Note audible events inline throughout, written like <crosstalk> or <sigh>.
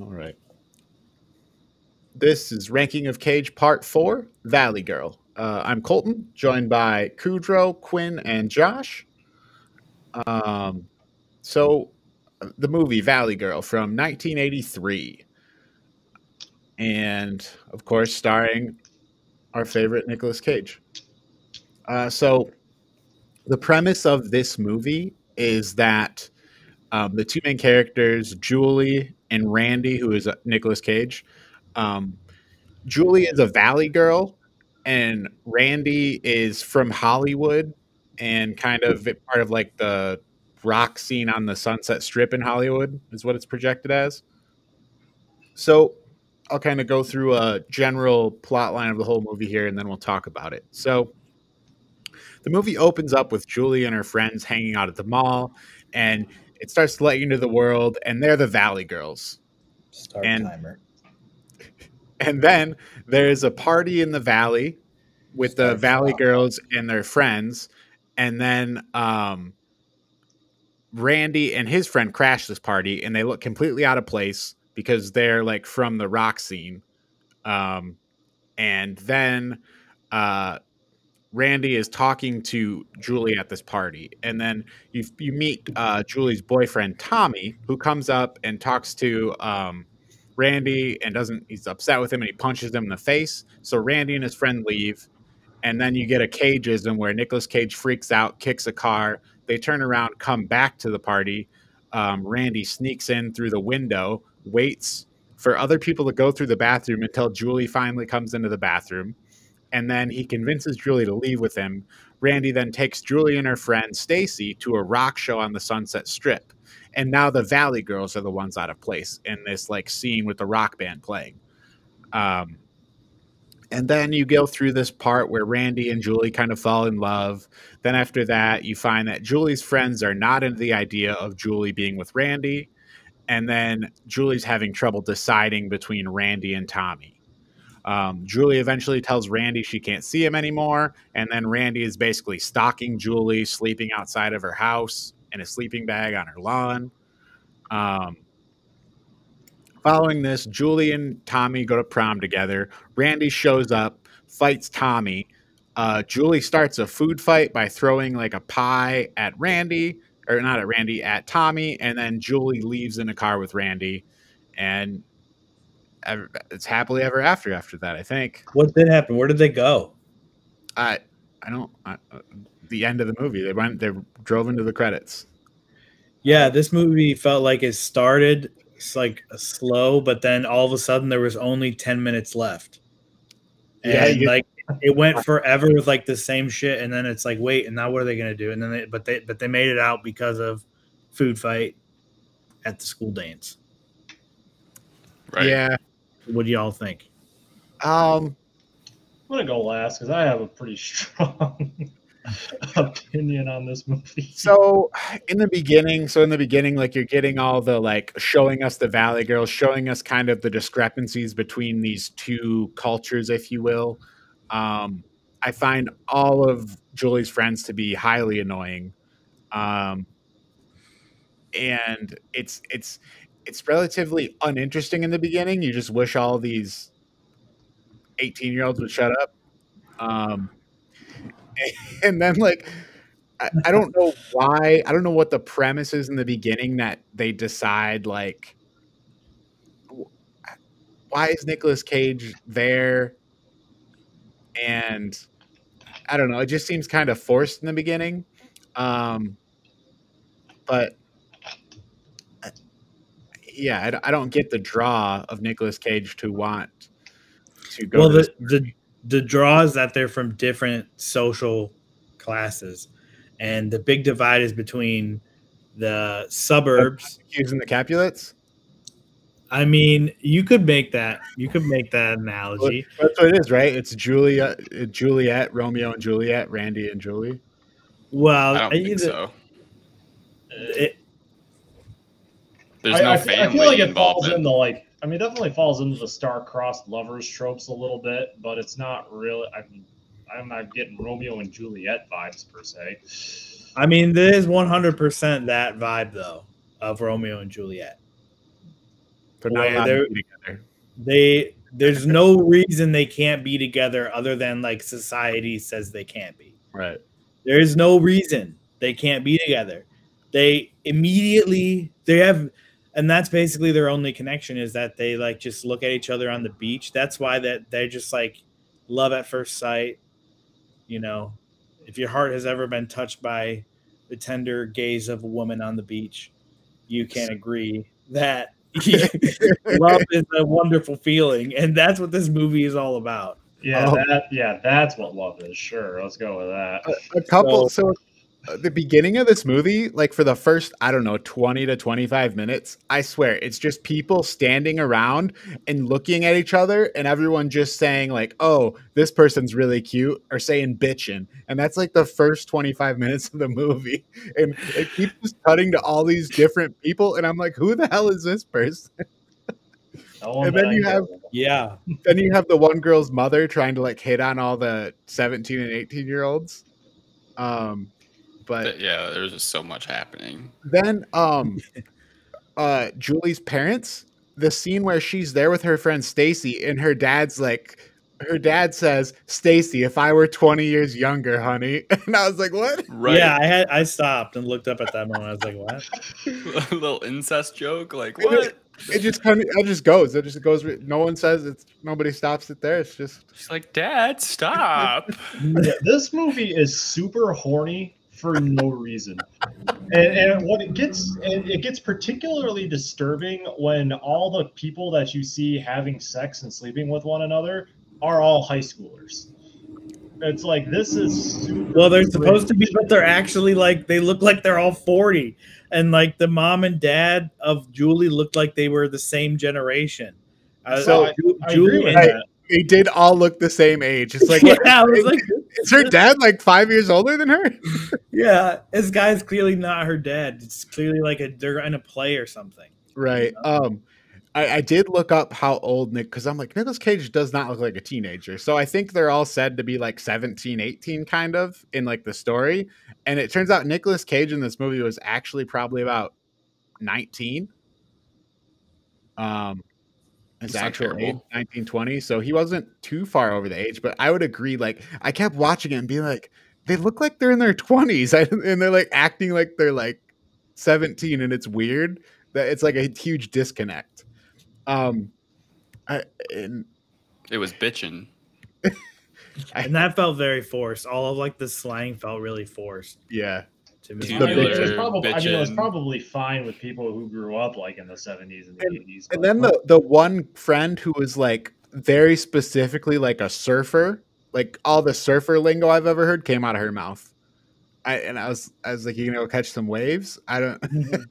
All right. This is Ranking of Cage Part 4, Valley Girl. Uh, I'm Colton, joined by Kudrow, Quinn, and Josh. Um, so, the movie Valley Girl from 1983. And, of course, starring our favorite Nicolas Cage. Uh, so, the premise of this movie is that um, the two main characters, Julie and Randy, who is uh, Nicolas Cage, um, Julie is a Valley girl, and Randy is from Hollywood and kind of part of like the rock scene on the Sunset Strip in Hollywood is what it's projected as. So I'll kind of go through a general plot line of the whole movie here, and then we'll talk about it. So the movie opens up with Julie and her friends hanging out at the mall, and it starts to let you into the world, and they're the Valley Girls. Start And- timer. <laughs> And then there's a party in the valley with the Valley flop. Girls and their friends. And then um, Randy and his friend crash this party and they look completely out of place because they're like from the rock scene. Um, and then uh, Randy is talking to Julie at this party. And then you, you meet uh, Julie's boyfriend, Tommy, who comes up and talks to. Um, Randy and doesn't he's upset with him and he punches him in the face. So Randy and his friend leave. And then you get a cageism where Nicolas Cage freaks out, kicks a car. They turn around, come back to the party. Um, Randy sneaks in through the window, waits for other people to go through the bathroom until Julie finally comes into the bathroom. And then he convinces Julie to leave with him. Randy then takes Julie and her friend Stacy to a rock show on the Sunset Strip and now the Valley Girls are the ones out of place in this like scene with the rock band playing. Um, and then you go through this part where Randy and Julie kind of fall in love. Then after that, you find that Julie's friends are not into the idea of Julie being with Randy, and then Julie's having trouble deciding between Randy and Tommy. Um, Julie eventually tells Randy she can't see him anymore, and then Randy is basically stalking Julie, sleeping outside of her house in a sleeping bag on her lawn. Um, following this, Julie and Tommy go to prom together. Randy shows up, fights Tommy. Uh, Julie starts a food fight by throwing like a pie at Randy, or not at Randy, at Tommy, and then Julie leaves in a car with Randy, and it's happily ever after after that. I think. What did happen? Where did they go? I I don't. I, uh, the end of the movie, they went. They drove into the credits. Yeah, this movie felt like it started s- like slow, but then all of a sudden there was only 10 minutes left. Yeah, And you- like it went forever with like the same shit, and then it's like, wait, and now what are they gonna do? And then they but they but they made it out because of food fight at the school dance. Right. Yeah. What do y'all think? Um. I'm gonna go last because I have a pretty <laughs> strong opinion on this movie. So in the beginning, so in the beginning, like you're getting all the like showing us the Valley Girls, showing us kind of the discrepancies between these two cultures, if you will. Um, I find all of Julie's friends to be highly annoying, um, and it's it's it's relatively uninteresting in the beginning. You just wish all these eighteen year olds would shut up. Um, <laughs> and then like I, I don't know why I don't know what the premise is in the beginning that they decide like why is Nicolas Cage there and I don't know it just seems kind of forced in the beginning um but yeah I, don't get the draw of Nicolas Cage to want to go well, to the, the the draw is that they're from different social classes, and the big divide is between the suburbs. using the Capulets I mean, you could make that. You could make that analogy. <laughs> That's what it is, right? It's Julia, uh, Juliet, Romeo and Juliet, Randy and Julie. Well, I don't think either- so. it- There's I, no I, feel- family I feel like it falls involvement. into like I mean, it definitely falls into the star-crossed lovers tropes a little bit, but it's not really. I mean, I'm not getting Romeo and Juliet vibes per se. I mean, there is one hundred percent that vibe though of Romeo and Juliet. They're not Where allowed they're- together. They there's no reason they can't be together other than like society says they can't be. Right. There is no reason they can't be together. They immediately they have and that's basically their only connection is that they like just look at each other on the beach. That's why that they're just like love at first sight. You know, if your heart has ever been touched by the tender gaze of a woman on the beach, you can agree that <laughs> love is a wonderful feeling, and that's what this movie is all about. Yeah, Oh. that yeah, that's what love is. Sure, let's go with that. a couple so, uh, the beginning of this movie like for the first i don't know 20 to 25 minutes i swear it's just people standing around and looking at each other and everyone just saying like oh this person's really cute or saying bitchin and that's like the first 25 <laughs> minutes of the movie and it keeps just cutting to all these different people and i'm like who the hell is this person? <laughs> One and then you have- Yeah, then you have the one girl's mother trying to like hit on all the 17 and 18 year olds um but But yeah, there's just so much happening. then um <laughs> uh Julie's parents, the scene where she's there with her friend Stacy and her dad's like her dad says, Stacy, if I were 20 years younger, honey. <laughs> And I was like, what? Right. yeah. I had I stopped and looked up at that moment. I was like, what? a <laughs> little incest joke. Like what? It just kind of it just goes. It just goes. No one says it's nobody stops it there. It's just She's like, Dad, stop. This movie is super horny for no reason, and, and what it gets and it gets particularly disturbing when all the people that you see having sex and sleeping with one another are all high schoolers. It's like this is super Well, they're supposed to be, but they're actually like they look like they're all forty, and like the mom and dad of Julie looked like they were the same generation. Uh, So, Ju- I agree with and- that. they did all look the same age. It's like, <laughs> yeah, what- I was like, is her dad like five years older than her? <laughs> yeah, this guy's clearly not her dad. It's clearly like a they're in a play or something. Right. Um, I, I did look up how old Nick because I'm like Nicolas Cage does not look like a teenager. So I think they're all said to be like 17, 18 kind of in like the story. And it turns out Nicolas Cage in this movie was actually probably about 19. Um his That's actual age, terrible. 1920. So he wasn't too far over the age, but I would agree. Like I kept watching it and being like, they look like they're in their 20s <laughs> and they're like acting like they're like 17 and it's weird that it's like a huge disconnect. Um, I, and It was bitching. <laughs> And that felt very forced. All of like the slang felt really forced yeah, to me. The I it was probably, I mean, it was probably fine with people who grew up like in the 70s and the 80s. and then the the one friend who was like very specifically like a surfer, like all the surfer lingo I've ever heard came out of her mouth. I and I was I was like, you gonna go catch some waves? I don't. <laughs>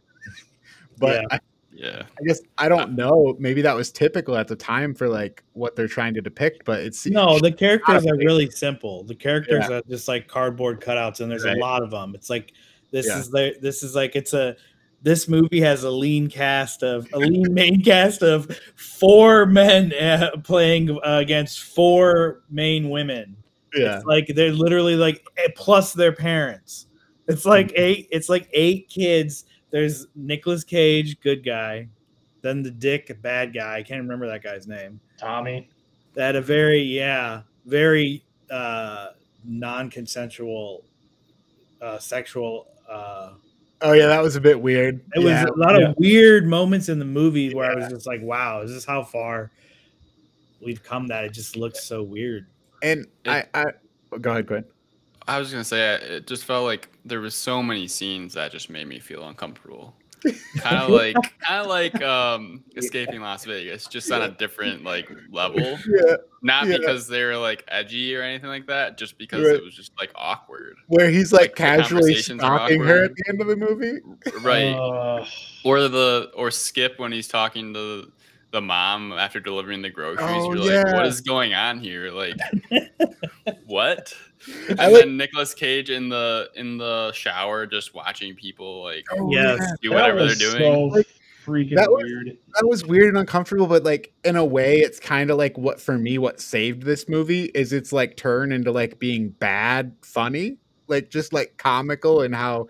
<laughs> but Yeah. I, Yeah. I guess I don't know. Maybe that was typical at the time for like what they're trying to depict. But it's No, the characters are really simple. The characters are just like cardboard cutouts, and there's Right. a lot of them. It's like this Yeah. is the this is like it's a this movie has a lean cast of a lean main cast of four men uh, playing uh, against four main women. yeah. It's like they're literally like eh, plus their parents. It's like Mm-hmm. eight. It's like eight kids. There's Nicolas Cage, good guy. Then the Dick, bad guy. I can't remember that guy's name Tommy. that a very yeah very uh non-consensual uh sexual uh Oh yeah, that was a bit weird. it yeah. was a lot yeah. of weird moments in the movie where i was just like wow is this how far we've come that it just looks so weird And I, I go ahead, Quinn. I was gonna say uh, it just felt like there was so many scenes that just made me feel uncomfortable. Kind of <laughs> like kind of like um escaping Las Vegas, just on a different like level. <laughs> Yeah, Not Yeah. because they were like edgy or anything like that, just because Right. it was just like awkward. where he's like, Like, casually conversations are stalking her at the end of the movie. Right. Uh, or the or Skip when he's talking to the mom after delivering the groceries. Oh, You're like, what is going on here? Like <laughs> what? And I like- then Nicolas Cage in the in the shower just watching people like Oh, Yes. yeah. do that whatever they're doing. So freaking That was- weird. that was weird and uncomfortable, but like in a way, it's kind of like what for me what saved this movie is its like turn into like being bad, funny, like just like comical and how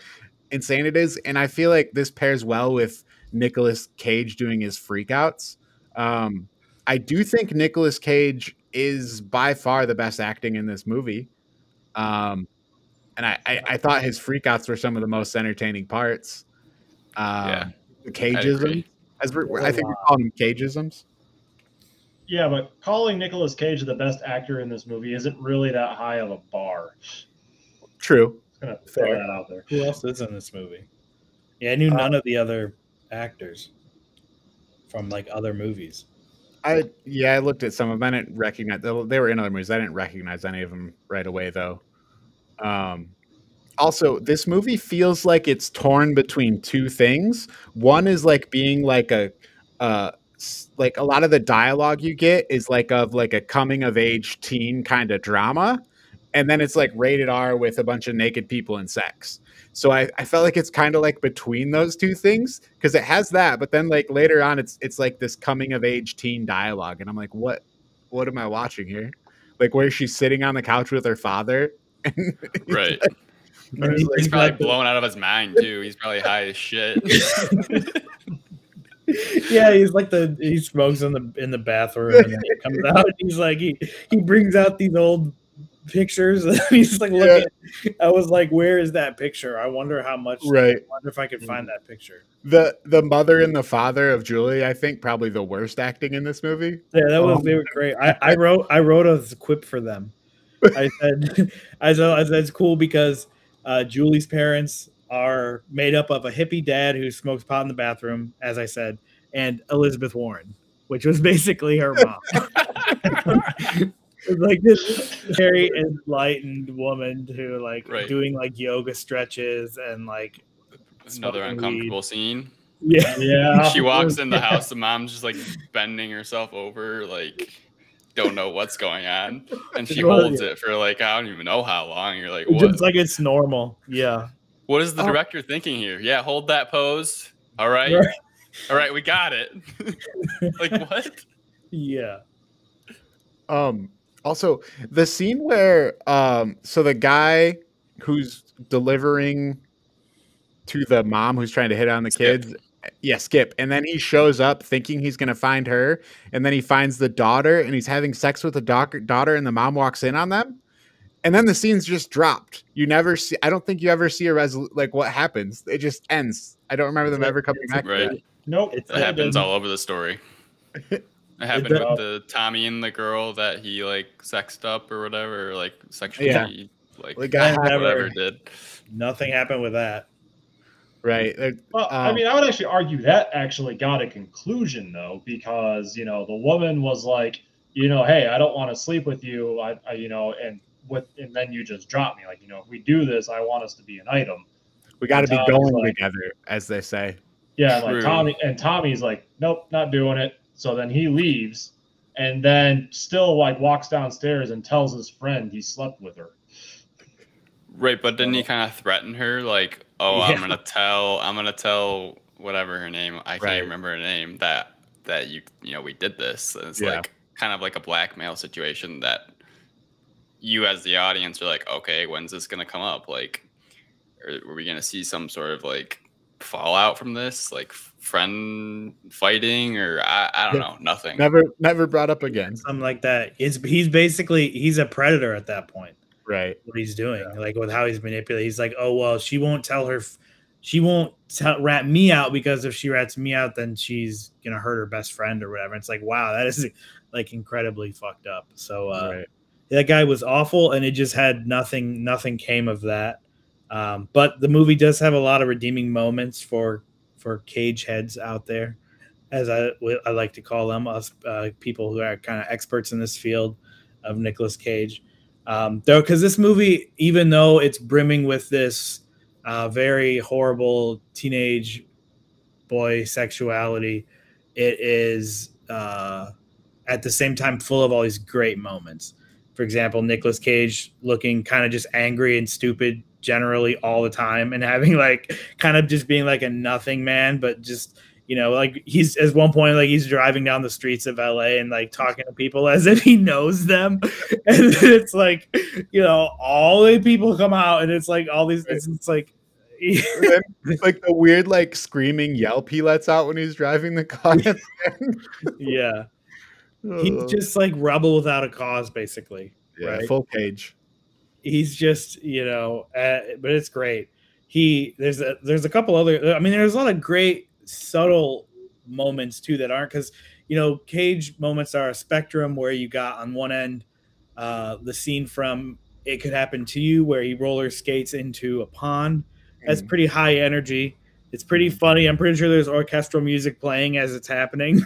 insane it is. And I feel like this pairs well with Nicolas Cage doing his freakouts. Um, I do think Nicolas Cage is by far the best acting in this movie. Um, and I, I, I thought his freakouts were some of the most entertaining parts. Um, Yeah, the I cageism, agree. as we're, I think we call them cageisms. Yeah, but calling Nicolas Cage the best actor in this movie isn't really that high of a bar. True. Just gonna throw Fair. that out there. Who else is in this movie? Yeah, I knew none of the other actors from like other movies. I yeah, I looked at some of them. I didn't recognize they were in other movies. I didn't recognize any of them right away though. Um, also, this movie feels like it's torn between two things. One is like being like a, uh, like a lot of the dialogue you get is like of like a coming of age teen kind of drama, and then it's like rated R with a bunch of naked people and sex. So I, I felt like it's kind of like between those two things because it has that, but then like later on, it's it's like this coming of age teen dialogue, and I'm like, what what am I watching here? Like where she's sitting on the couch with her father, <laughs> and Right. like- And and he- he's like, He's probably like blown out of his mind too. He's probably high as shit. <laughs> yeah, he's like the he smokes in the in the bathroom and then he comes <laughs> out and he's like he he brings out these old pictures <laughs> he's like looking. I was like, where is that picture? I wonder how much. right. I wonder if I could find that picture. The the mother and the father of Julie, I think, probably the worst acting in this movie. Yeah, that was Um, they were great. I, I wrote I wrote a quip for them. I said <laughs> I said, I said it's cool because uh, Julie's parents are made up of a hippie dad who smokes pot in the bathroom, as I said, and Elizabeth Warren, which was basically her mom. <laughs> It's <laughs> like this very enlightened woman who like Right. doing like yoga stretches and like Another Smoking uncomfortable scene. yeah Yeah. <laughs> She walks in the <laughs> house, the mom's just like bending herself over, like don't know what's going on, and she holds it for like I don't even know how long. You're like, just what? like it's normal yeah What is the Oh. director thinking here? Yeah, hold that pose. All right, Right. all right, we got it. like what? yeah Um also the scene where um so the guy who's delivering to the mom who's trying to hit on the Skip. kids yeah skip and then he shows up thinking he's going to find her and then he finds the daughter and he's having sex with the doc- daughter and the mom walks in on them and then the scene's just dropped you never see i don't think you ever see a resol- like what happens it just ends i don't remember them ever coming back Right. it. Nope. It happens all over the story. <laughs> It happened does- with the Tommy and the girl that he like sexed up or whatever, or like sexually like The guy I had- whatever never- did. nothing happened with that right They're- Well, I Um, mean, I would actually argue that actually got a conclusion though, because you know the woman was like, you know, hey, I don't want to sleep with you, I, I, you know, and with, and then you just drop me, like, you know, if we do this, I want us to be an item. we got to be Tommy's going like- together as they say Yeah, and, like True. Tommy and Tommy's like, nope, not doing it. So then he leaves, and then still like walks downstairs and tells his friend he slept with her. Right, but didn't he kind of threaten her like, "Oh, I'm gonna tell, I'm gonna tell whatever her name, I can't Right. remember her name that that you you know we did this." And it's Yeah. like kind of like a blackmail situation that you as the audience are like, "Okay, when's this gonna come up? Like, are, are we gonna see some sort of like fallout from this, like friend fighting, or I, I don't Yeah. know, nothing." never never brought up again. Something like that. It's he's basically he's a predator at that point. Right. What he's doing like with how he's manipulating he's like oh well she won't tell her she won't tell, rat me out because if she rats me out then she's gonna hurt her best friend or whatever. It's like wow that is like incredibly fucked up. So uh right. that guy was awful and it just had nothing nothing came of that um, but the movie does have a lot of redeeming moments for for cage heads out there as i, I like to call them us uh, people who are kind of experts in this field of Nicolas cage. Um, though because this movie even though it's brimming with this uh, very horrible teenage boy sexuality it is uh, at the same time full of all these great moments. For example, Nicolas Cage looking kind of just angry and stupid generally all the time and having like kind of just being like a nothing man, but just you know, like he's at one point like he's driving down the streets of LA and like talking to people as if he knows them. <laughs> And it's like, you know, all the people come out and it's like all these it's, it's like then, <laughs> like the weird like screaming yelp he lets out when he's driving the car. at the end. yeah. He's just like rebel without a cause, basically. yeah, right. full cage. He's just, you know, uh, but it's great. He there's a there's a couple other. I mean, there's a lot of great subtle moments too that aren't because you know cage moments are a spectrum where you got on one end uh, the scene from it could happen to you where he roller skates into a pond that's Mhm. pretty high energy it's pretty funny i'm pretty sure there's orchestral music playing as it's happening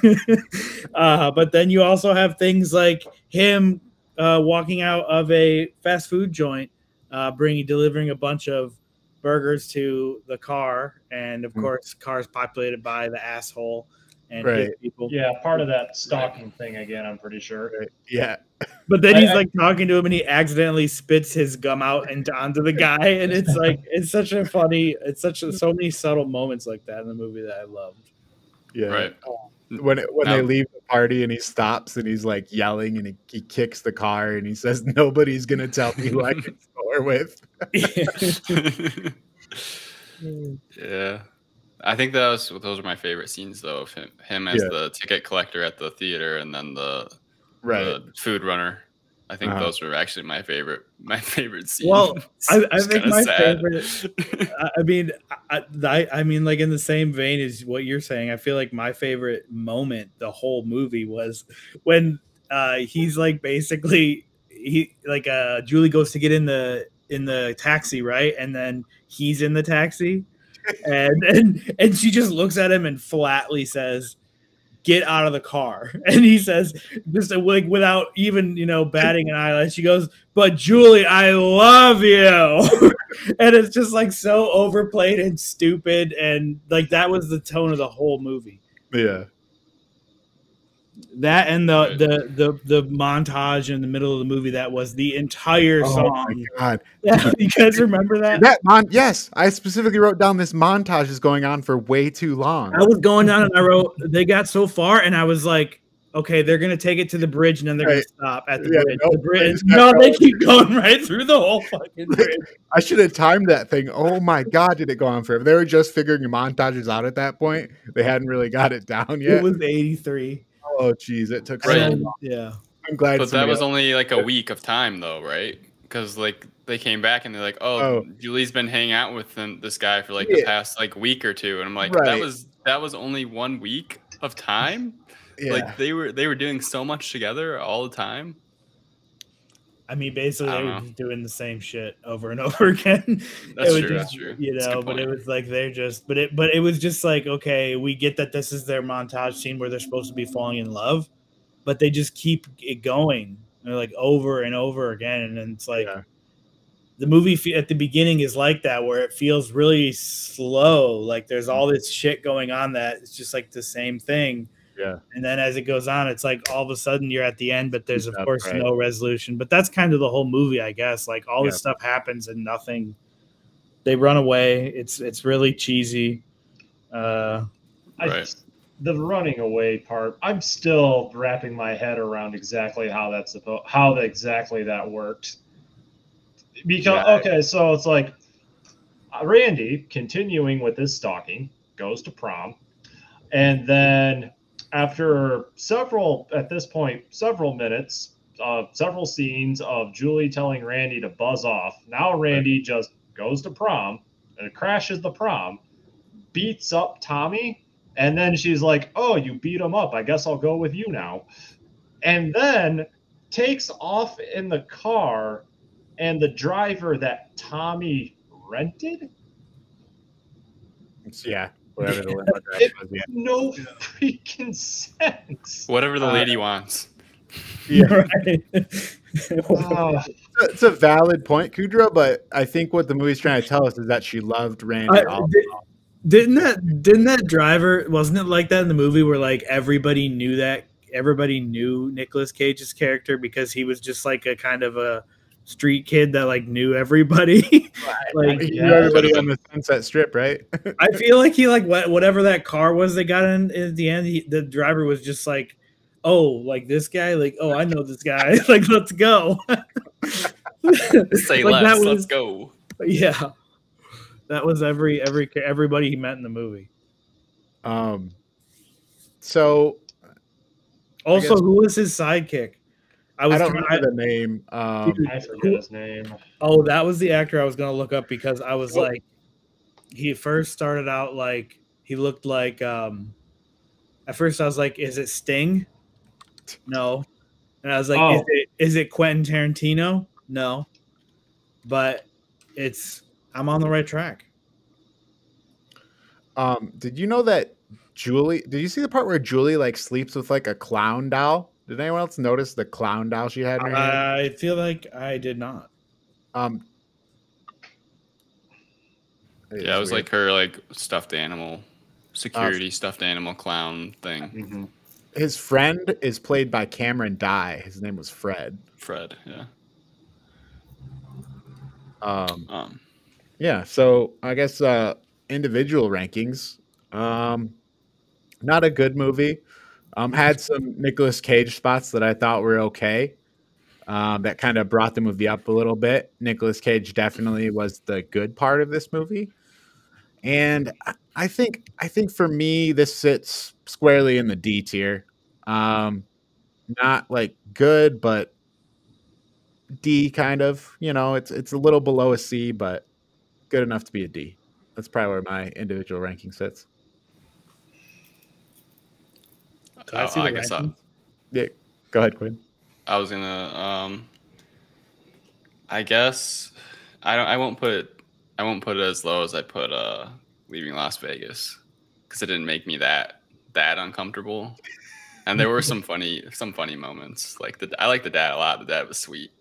<laughs> uh, but then you also have things like him uh, walking out of a fast food joint uh, bringing delivering a bunch of burgers to the car and of Mhm. course cars populated by the asshole and Right. people Yeah, part of that stalking thing again. I'm pretty sure. Yeah, But then I- he's I- like talking to him and he accidentally spits his gum out and onto the guy. And it's <laughs> like, it's such a funny, it's such a, so many subtle moments like that in the movie that I loved. yeah. Right. When it, when they leave the party and he stops and he's like yelling and he, he kicks the car and he says nobody's gonna tell me who I can score with. <laughs> <laughs> yeah. I think was those are my favorite scenes though of him him as Yeah. the ticket collector at the theater and then the, Right. the food runner. I think Uh-huh. those were actually my favorite <laughs> my favorite scenes. Well, <laughs> I, I think my sad. favorite, <laughs> I- I mean, I, I, I mean, like in the same vein as what you're saying, I feel like my favorite moment the whole movie was when uh, he's like basically he like uh, Julie goes to get in the in the taxi, right, and then he's in the taxi, and and and she just looks at him and flatly says. Get out of the car, <laughs> and he says, just like without even you know batting an eyelash. She goes, "But Julie, I love you," <laughs> and it's just like so overplayed and stupid, and like that was the tone of the whole movie. yeah. That and the Right. the the the montage in the middle of the movie that was the entire Oh my song. <laughs> god. Yeah, <laughs> you guys remember that? That mon- yes, I specifically wrote down this montage is going on for way too long. I was going down and I wrote they got so far and I was like, okay, they're gonna take it to the bridge and then they're Right. gonna stop at the Yeah, bridge. nope, the they bridge. No, they going. keep going <laughs> right through the whole fucking bridge. I should have timed that thing. Oh my god, did it go on forever? They were just figuring your montages out at that point. They hadn't really got it down yet. It was 83. Oh jeez, it took Right. so long. yeah. I'm glad. But that was else- only like a week of time though, right? Because like they came back and they're like, "Oh, Oh. Julie's been hanging out with them, this guy for like the past like week or two. and I'm like, Right. "That was that was only one week of time. <laughs> yeah. Like they were they were doing so much together all the time. I mean, basically, I they were just doing the same shit over and <laughs> over again. That's true. just, that's true. You know, but it was like they're just, but it, but it was just like, okay, we get that this is their montage scene where they're supposed to be falling in love, but they just keep it going, like over and over again, and then it's like Yeah. the movie at the beginning is like that, where it feels really slow, like there's hmm. all this shit going on that it's just like the same thing. Yeah. And then as it goes on, it's like all of a sudden you're at the end, but there's of That's course right. no resolution. But that's kind of the whole movie, I guess. Like all this stuff happens and nothing. They run away. It's it's really cheesy. Uh, I, the running away part, I'm still wrapping my head around exactly how that's supposed, how exactly that worked. Because Yeah. okay, so it's like uh, Randy continuing with his stalking goes to prom, and then after several, at this point, several minutes, uh, several scenes of Julie telling Randy to buzz off. Now Randy just goes to prom and crashes the prom, beats up Tommy, and then she's like, "Oh, you beat him up. I guess I'll go with you now." And then takes off in the car, and the driver that Tommy rented yeah, whatever the limo driver It- was, yeah. no freaking sense. Whatever the Uh, lady wants. Yeah. <laughs> right. <laughs> It's a valid point, Kudrow, but I think what the movie's trying to tell us is that she loved Randy. I- all did- along. didn't that didn't that driver wasn't it like that in the movie where like everybody knew that everybody knew Nicolas Cage's character because he was just like a kind of a street kid that like knew everybody. <laughs> like He knew Yeah. everybody on the Sunset Strip, right? <laughs> I feel like he like what whatever that car was they got in at the end. He, the driver was just like, "Oh, like this guy, like oh, I know this guy. <laughs> like let's go." Say Like, that less. was- Let's go. yeah, That was every every everybody he met in the movie. Um, so Also, guess- who was his sidekick? I I was don't trying- remember the name. Um, I forget his name. Oh, that was the actor I was gonna look up because I was Oh. like, he first started out like he looked like. um At first, I was like, "Is it Sting?" <laughs> No, and I was like, "Is Oh. it is it Quentin Tarantino?" No, but it's I'm on the right track. um, did you know that Julie? Did you see the part where Julie like sleeps with like a clown doll? Did anyone else notice the clown doll she had in her hand? I feel like I did not. Um, Yeah, it was like her like stuffed animal, security stuffed animal clown thing. Mhm. his friend is played by Cameron Dye. His name was Fred. Fred, yeah. Um, Um, yeah, so I guess uh, individual rankings. Um, not a good movie. Um, had some Nicolas Cage spots that I thought were okay. Um, that kind of brought the movie up a little bit. Nicolas Cage definitely was the good part of this movie, and I- think I think for me this sits squarely in the D tier. Um, not like good, but D kind of. You know, it's it's a little below a C, but good enough to be a D. That's probably where my individual ranking sits. Can I I, see I the guess I. Yeah, go ahead, Quinn. I was gonna. Um, I guess I don't. I won't put. I won't put it as low as I put uh, leaving Las Vegas because it didn't make me that that uncomfortable. And there were some funny <laughs> some funny moments. Like the I like the dad a lot. The dad was sweet.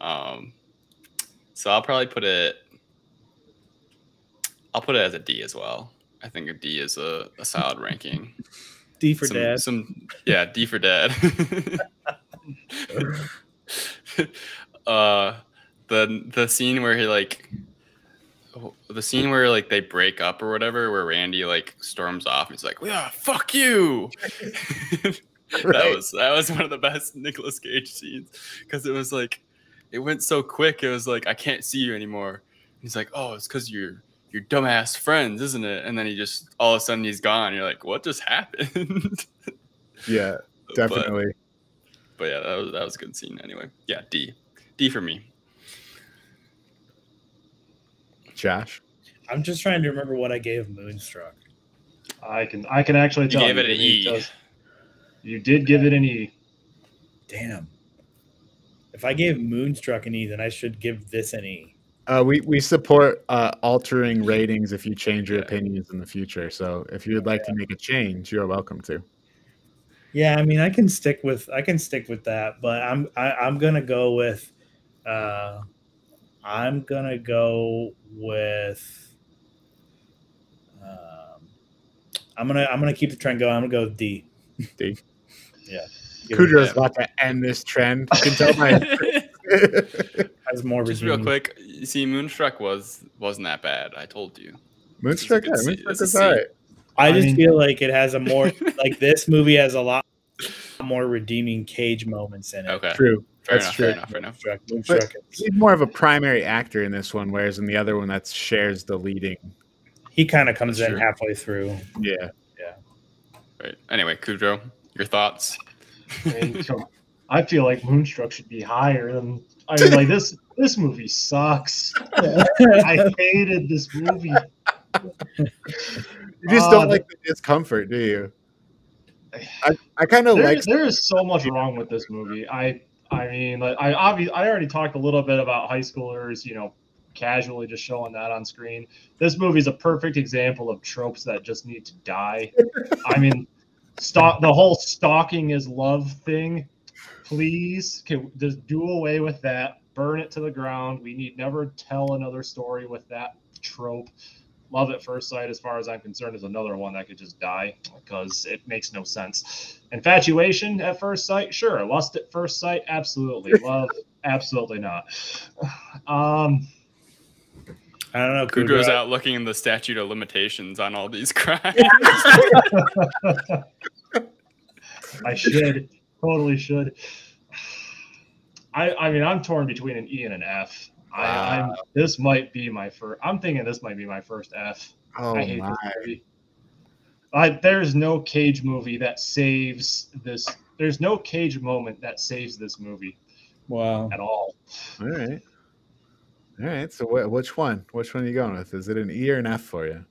Um, so I'll probably put it. I'll put it as a D as well. I think a D is a, a solid ranking. D for some, dad. Some yeah, D for dad. <laughs> uh, the the scene where he like, the scene where like they break up or whatever, where Randy like storms off. and He's like, "Yeah, fuck you." <laughs> that was that was one of the best <laughs> Nicolas Cage scenes because it was like, it went so quick. It was like, I can't see you anymore. He's like, "Oh, it's because you're." Your dumbass friends, isn't it? And then he just all of a sudden he's gone. You're like, what just <laughs> happened? Yeah, definitely. but yeah, that was that was a good scene anyway. Yeah, D. D for me. Josh. I'm just trying to remember what I gave Moonstruck. I can I can actually tell You tell gave it an E. because You did give it an E. Damn. If I gave Moonstruck an E, then I should give this an E. Uh, we we support uh, altering <laughs> ratings if you change your Yeah. opinions in the future. So if you would like to make a change, you're welcome to. Yeah, I mean, I can stick with I can stick with that, but I'm I, I'm gonna go with uh I'm gonna go with um I'm gonna I'm gonna keep the trend going. I'm gonna go with D. D. <laughs> Yeah. Give it- Kudrow's about to end this trend. You can tell by <laughs> has more Just real quick, you see, Moonstruck was wasn't that bad. I told you. Moonstruck. Yeah, Moonstruck is all right. I I just mean- feel like it has a more like this movie has a lot more redeeming cage moments in it. Okay, True. fair That's enough, true. fair enough, fair enough. Moonstruck, Moonstruck He's more of a primary actor in this one, whereas in the other one, that shares the leading. he kind of comes That's in true. halfway through. Yeah. Yeah. Right. Anyway, Kudrow, your thoughts? I feel like Moonstruck should be higher than I mean like this <laughs> this movie sucks. I hated this movie. You just Uh, don't like the discomfort, do you? <sighs> I, I kind of like. there is so much wrong with this movie. I I mean, like, I obviously I already talked a little bit about high schoolers, you know, casually just showing that on screen. This movie is a perfect example of tropes that just need to die. I mean, stalk the whole stalking is love thing. Please, can just do away with that. Burn it to the ground. We need never tell another story with that trope. Love at first sight, as far as I'm concerned, is another one that could just die because it makes no sense. Infatuation at first sight, sure. Lust at first sight, absolutely. <laughs> Love, absolutely not. Um, I don't know. Kudrow's Kudrow. out looking in the statute of limitations on all these crimes. <laughs> I should, totally should. I, I mean, I'm torn between an E and an F. I, I'm, this might be my first. I'm thinking this might be my first F. Oh I hate my! this movie. I, there's no Cage movie that saves this. There's no Cage moment that saves this movie Wow. at all. All right, all right. So wh- which one? Which one are you going with? Is it an E or an F for you?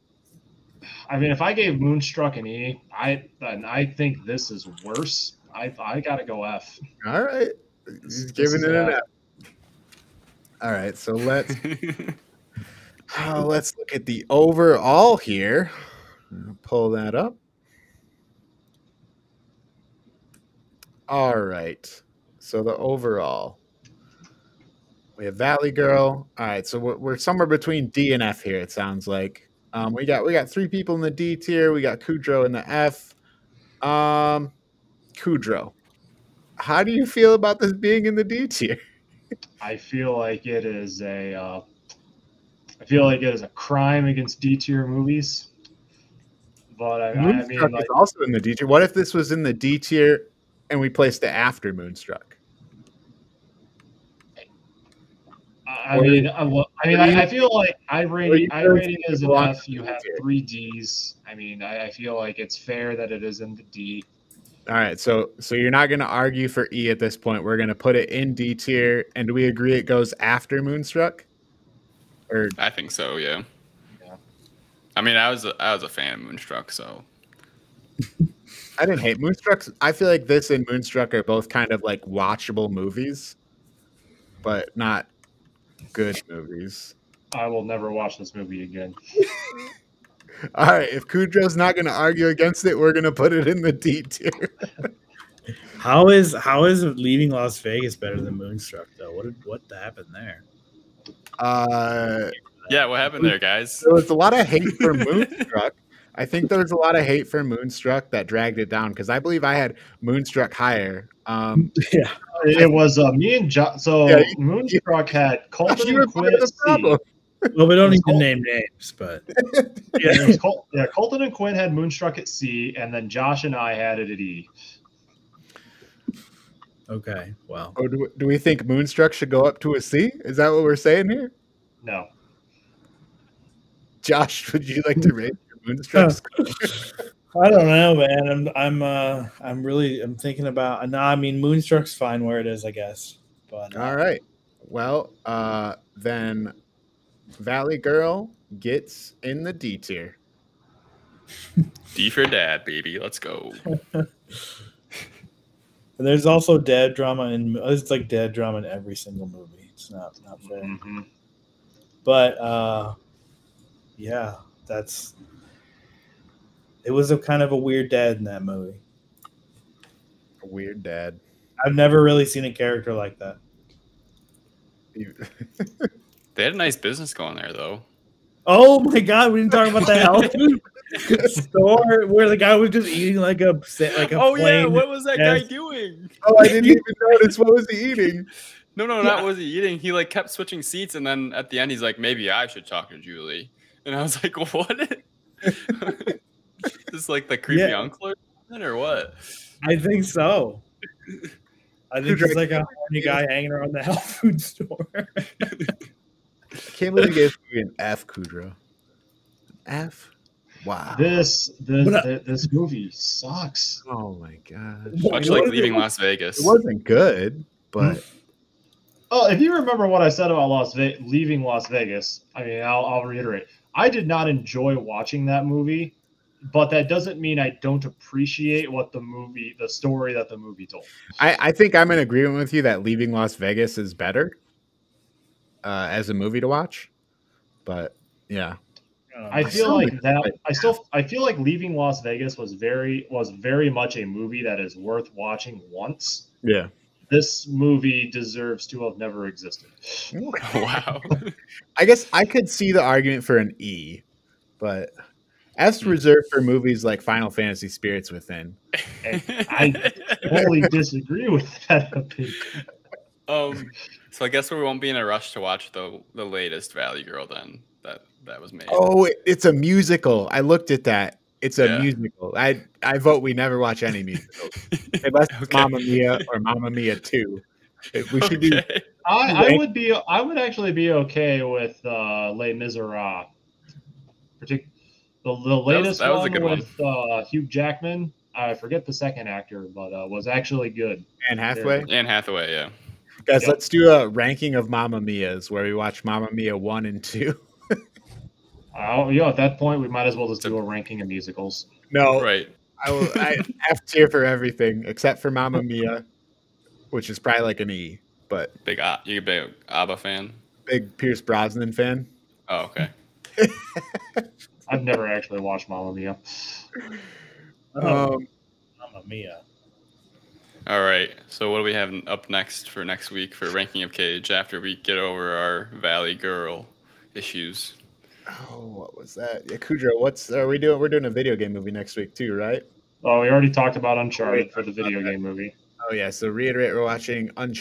I mean, if I gave Moonstruck an E, I then I think this is worse. I I gotta go F. All right, he's giving it an. All right, so let's <laughs> uh, let's look at the overall here. Pull that up. All right, so the overall. We have Valley Girl. All right, so we're, we're somewhere between D and F here. It sounds like um, we got we got three people in the D tier. We got Kudrow in the F. Um, Kudrow, how do you feel about this being in the D tier? I feel like it is a. Uh, I feel like it is a crime against D tier movies. But I, I mean, Moonstruck like, is also in the D tier. What if this was in the D tier and we placed it after Moonstruck? I mean, I, well, I mean, I, I feel like I you I rating is an F. You have three Ds. I mean, I, I feel like it's fair that it is in the D. All right, so so you're not going to argue for E at this point. We're going to put it in D tier, and do we agree it goes after Moonstruck? Or I think so. Yeah. Yeah. I mean, I was a, I was a fan of Moonstruck, so <laughs> I didn't hate Moonstruck. I feel like this and Moonstruck are both kind of like watchable movies, but not good movies. I will never watch this movie again. <laughs> All right, if Kudrow's not going to argue against it, we're going to put it in the D tier. <laughs> How is how is leaving Las Vegas better than Moonstruck though? What did, what happened there? Uh, yeah. What happened there, guys? there was a lot of hate for <laughs> Moonstruck. I think there was a lot of hate for Moonstruck that dragged it down because I believe I had Moonstruck higher. Um, <laughs> Yeah. It was uh, me and John. So Yeah, you- Moonstruck had Colton you were and part Quinn of at the problem. C. Well, we don't need to name names, but <laughs> Yeah, it was Col- yeah, Colton and Quinn had Moonstruck at C, and then Josh and I had it at E. okay. Well, Or do, we- do we think Moonstruck should go up to a C? Is that what we're saying here? No, Josh, would you like to <laughs> rate your Moonstruck? score? I don't know, man. I'm I'm uh I'm really I'm thinking about. No, I mean Moonstruck's fine where it is, I guess. But uh, All right. Well, uh, then Valley Girl gets in the D tier. <laughs> D for dad, baby. Let's go. <laughs> And there's also dad drama in it's like dad drama in every single movie. It's not not fair. Mhm. But uh yeah, that's it was a kind of a weird dad in that movie. A weird dad. I've never really seen a character like that. <laughs> You- They had a nice business going there, though. Oh my god, we didn't talk about the health food <laughs> store where the guy was just eating like a sa- like a oh yeah, what was that guy doing? oh, I didn't even notice. What was he eating? No, no, not was he eating. He like kept switching seats, and then at the end, he's like, "Maybe I should talk to Julie." And I was like, <laughs> "What?" <laughs> Just like the creepy Yeah. uncle or something, or what? I think so. I think Who he's like a horny guy hanging around the health food store. I can't believe you gave <laughs> this movie an F, Kudrow. An F? Wow. This this, But, uh, this movie sucks. Oh my god. Much What like leaving Las Vegas. It wasn't good, but Oh, if you remember what I said about Las Ve- leaving Las Vegas, I mean, I'll, I'll reiterate. I did not enjoy watching that movie, but that doesn't mean I don't appreciate what the movie, the story that the movie told. I, I think I'm in agreement with you that Leaving Las Vegas is better uh, as a movie to watch. But yeah, I feel still like that. I still, I feel like leaving Las Vegas was very, was very much a movie that is worth watching once. yeah. This movie deserves to have never existed. <laughs> wow. <laughs> I guess I could see the argument for an E, but F's reserved for movies like Final Fantasy Spirits Within. I totally disagree with that opinion. <laughs> um. So I guess we won't be in a rush to watch the the latest Valley Girl then that that was made. Oh, it's a musical. I looked at that. It's a Yeah. musical. I I vote we never watch any musicals <laughs> unless it's Okay. Mamma Mia or Mamma Mia Two. We should do I, I would be I would actually be okay with uh, Les Miserables. Partic- the, the latest that was a one good one. with Uh, Hugh Jackman. I forget the second actor, but uh, was actually good. And halfway, Anne Hathaway, yeah. Guys, Yep. let's do a ranking of Mamma Mia's where we watch Mamma Mia one and two. Uh, yeah, at that point, we might as well just do a ranking of musicals. No, Right. I will. I <laughs> F tier for everything except for Mamma Mia, which is probably like an E. But Big A- you a big ABBA fan? big Pierce Brosnan fan. Oh, okay. <laughs> I've never actually watched Mamma Mia. Oh, Um, Mamma Mia. All right. So what do we have up next for next week for ranking of Cage after we get over our Valley Girl issues? oh, what was that? Yeah, Kudrow, what's are we doing? We're doing a video game movie next week too, right? Oh, we already talked about Uncharted for the video game movie. Oh yeah. So reiterate, we're watching